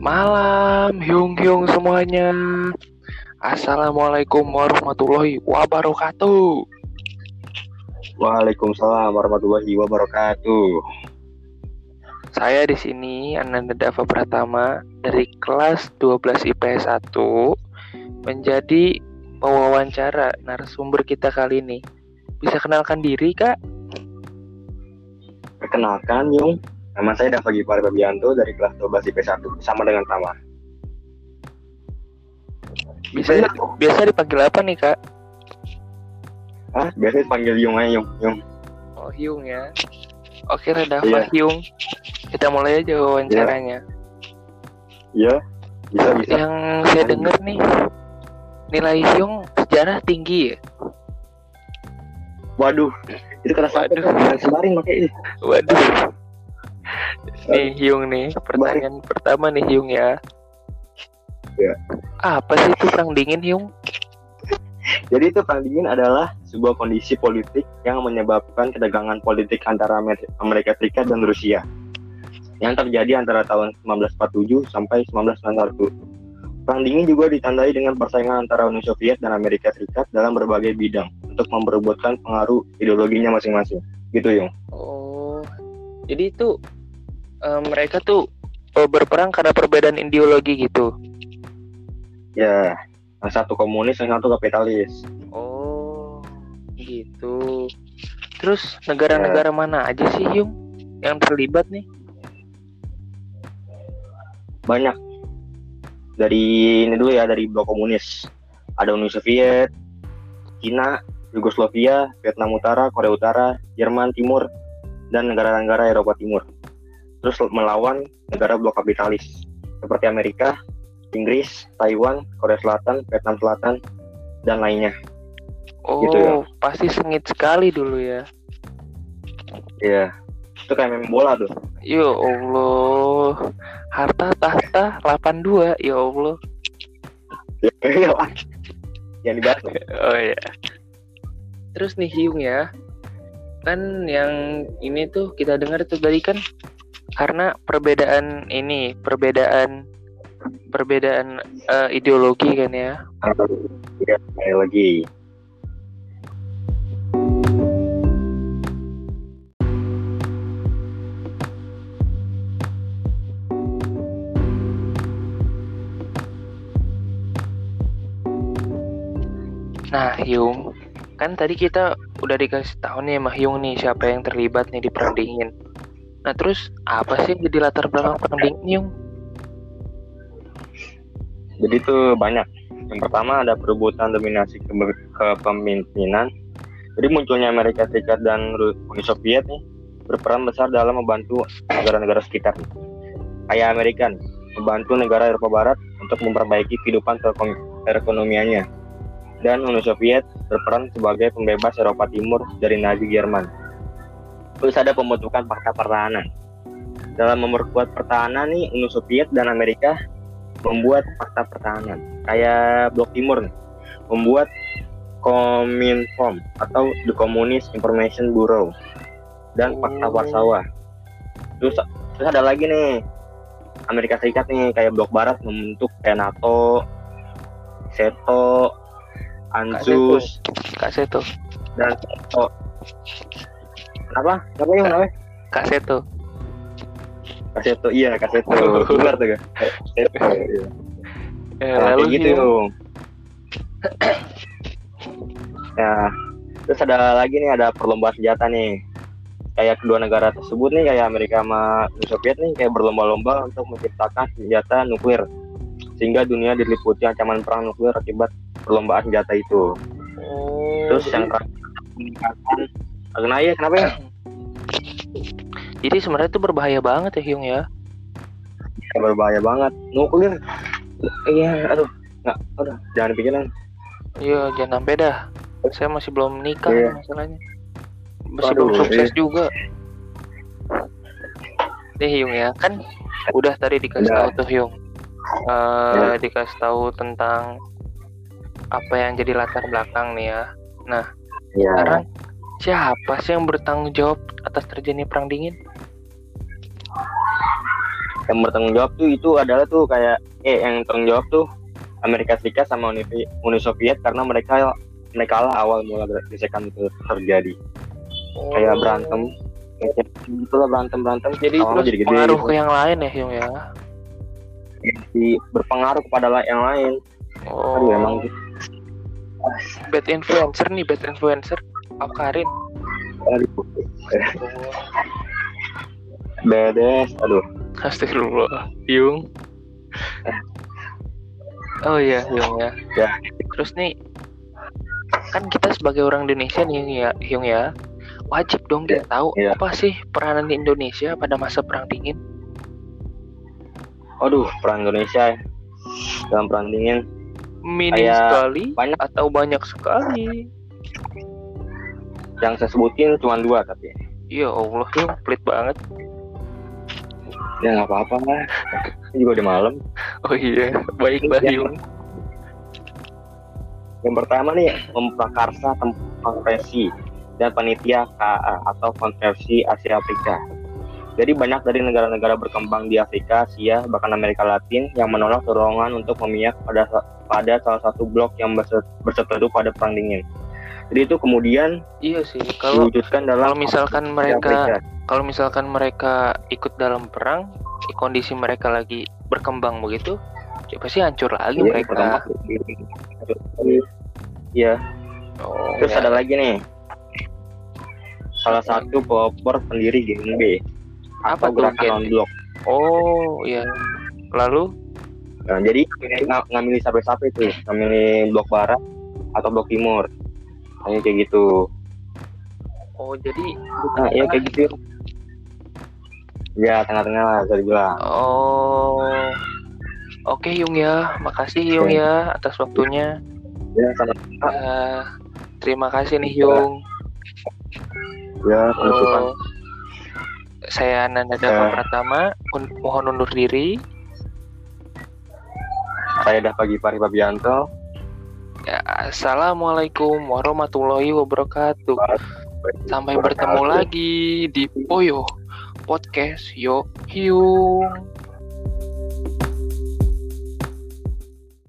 Malam, hyung-hyung semuanya. Assalamualaikum warahmatullahi wabarakatuh. Waalaikumsalam warahmatullahi wabarakatuh. Saya di sini Ananda Dava Pratama dari kelas 12 IPS 1 menjadi pewawancara narasumber kita kali ini. Bisa kenalkan diri, Kak? Perkenalkan, Yung. Nama saya Dava Gipar Babianto dari kelas 12 IP 1 sama dengan Tama. Bisa biasa dipanggil apa nih, Kak? Ah, biasanya panggil Yung aja, Yung. Yung. Oh, Hyung ya. Oke, Dava Iya. Hyung. Kita mulai aja wawancaranya. Iya, bisa bisa. Yang saya dengar nih nilai Hyung sejarah tinggi ya. Waduh, itu Waduh. kan sebarin makanya ini. Waduh. Nih Hyung nih, pertanyaan pertama nih Hyung ya. Ya. Apa sih itu perang dingin Hyung? Jadi itu perang dingin adalah sebuah kondisi politik yang menyebabkan ketegangan politik antara Amer- Amerika Serikat dan Rusia yang terjadi antara tahun 1947 sampai 1991. Perang dingin juga ditandai dengan persaingan antara Uni Soviet dan Amerika Serikat dalam berbagai bidang untuk memperebutkan pengaruh ideologinya masing-masing. Gitu, Yung. Oh, jadi itu eh, mereka tuh eh, berperang karena perbedaan ideologi gitu. Ya, yang satu komunis, yang satu kapitalis. Oh, gitu. Terus negara-negara mana aja sih Hyung yang terlibat nih? Banyak. Dari ini dulu ya, dari blok komunis. Ada Uni Soviet, Cina, Yugoslavia, Vietnam Utara, Korea Utara, Jerman Timur, dan negara-negara Eropa Timur. Terus melawan negara blok kapitalis seperti Amerika, Inggris, Taiwan, Korea Selatan, Vietnam Selatan, dan lainnya. Oh, Gitu ya. pasti sengit sekali dulu ya. Iya, itu kayak main bola tuh. Ya Allah. Harta tahta 82, ya Allah. Iya, yang dibahas. Oh ya. Terus nih Hyung ya. Kan yang ini tuh kita dengar tuh tadi kan karena perbedaan ini, perbedaan perbedaan eh, ideologi kan ya. Iya, sekali lagi. Nah, Hyung, kan tadi kita udah dikasih tahu nih sama Hyung nih siapa yang terlibat nih di perang dingin. Nah, terus apa sih jadi latar belakang perang dingin, Hyung? Jadi itu banyak. Yang pertama ada perebutan dominasi ke- kepemimpinan. Jadi munculnya Amerika Serikat dan Uni Soviet nih berperan besar dalam membantu negara-negara sekitar. Kayak Amerika membantu negara Eropa Barat untuk memperbaiki kehidupan perekonomiannya. Dan Uni Soviet berperan sebagai pembebas Eropa Timur dari Nazi Jerman. Terus ada pembentukan fakta pertahanan. Dalam memperkuat pertahanan nih, Uni Soviet dan Amerika membuat fakta pertahanan. Kayak Blok Timur nih. Membuat Kominfom atau The Communist Information Bureau dan fakta. Warsawa. Terus terus ada lagi nih Amerika Serikat nih kayak Blok Barat membentuk kayak NATO SETO ANZUS Kak Seto, dan SETO apa? Apa yang namanya? Kak Seto. Kaseto, iya Kaseto, benar tuh kan? Kaseto, iya. Eh, Nah, lalu kayak gitu Yung. ya terus ada lagi nih ada perlombaan senjata nih kayak kedua negara tersebut nih kayak Amerika sama Uni Soviet nih kayak berlomba-lomba untuk menciptakan senjata nuklir sehingga dunia diliputi ancaman perang nuklir akibat perlombaan senjata itu Oh, terus yang terakhir kenapa ya kenapa ya Jadi sebenarnya itu berbahaya banget ya Hyung ya. Ya, berbahaya banget nuklir iya aduh nggak aduh jangan pikiran Iya, jangan sampai dah. Saya masih belum nikah Iya. masalahnya. Masih Waduh, belum sukses iya. juga. Nih Hyung ya, kan udah tadi dikasih tahu tuh Hyung. Eh, Iya. dikasih tahu tentang apa yang jadi latar belakang nih ya. ya Sekarang siapa sih yang bertanggung jawab atas terjadinya perang dingin? yang bertanggung jawab tuh itu adalah tuh kayak eh yang tanggung jawab tuh Amerika Serikat sama Uni, Uni Soviet karena mereka mereka lah awal mula gesekan itu terjadi Oh. kayak berantem itulah berantem berantem Jadi terus jadi gede pengaruh gitu. ke yang lain ya Hyung ya. Jadi berpengaruh kepada yang lain Oh. aduh emang bad influencer nih, bad influencer. Karin. aduh bedes aduh Astagfirullah. Hyung. Oh iya, Hyung ya. Ya. Terus nih kan kita sebagai orang Indonesia nih ya, Hyung ya. Wajib dong kita tahu Iya. apa sih peranan Indonesia pada masa perang dingin. aduh peran Indonesia ya. dalam perang dingin Minim sekali banyak. atau banyak sekali. Yang saya sebutin cuma dua tapi Ya Allah, Hyung pelit banget. ya nggak apa-apa lah juga udah malam Oh iya, baiklah Ya. Hyung. yang pertama nih memprakarsa konversi dan panitia KA atau konversi Asia Afrika jadi banyak dari negara-negara berkembang di Afrika, Asia, bahkan Amerika Latin yang menolak dorongan untuk memihak pada pada salah satu blok yang berse- berseteru pada perang dingin. Jadi itu kemudian Iya sih, kalau diwujudkan dalam kalau misalkan mereka kalau misalkan mereka ikut dalam perang, kondisi mereka lagi berkembang begitu, ya pasti hancur lagi Iya, mereka. Iya, Oh, terus ya. ada lagi nih. Salah satu pelopor pendiri GNB apa atau tuh gerakan non blok. Oh, iya. Lalu Nah, jadi ng- ngambil sampai-sampai tuh, ngambil blok barat atau blok timur. Hanya kayak gitu. oh jadi Nah, iya kayak gitu. Ya, tengah-tengah lah bisa dibilang. oh Oke Yung ya, makasih Yung Oke. ya atas waktunya. Ya, sama Eh, terima kasih nih Yung. ya, penutupan. Oh, saya Nanda Dava Ya. Pratama, un- mohon undur diri. Saya dah pagi Pari Pabianto. Ya, Assalamualaikum warahmatullahi wabarakatuh. Sampai bertemu lagi di Poyo Podcast Yo Hyung.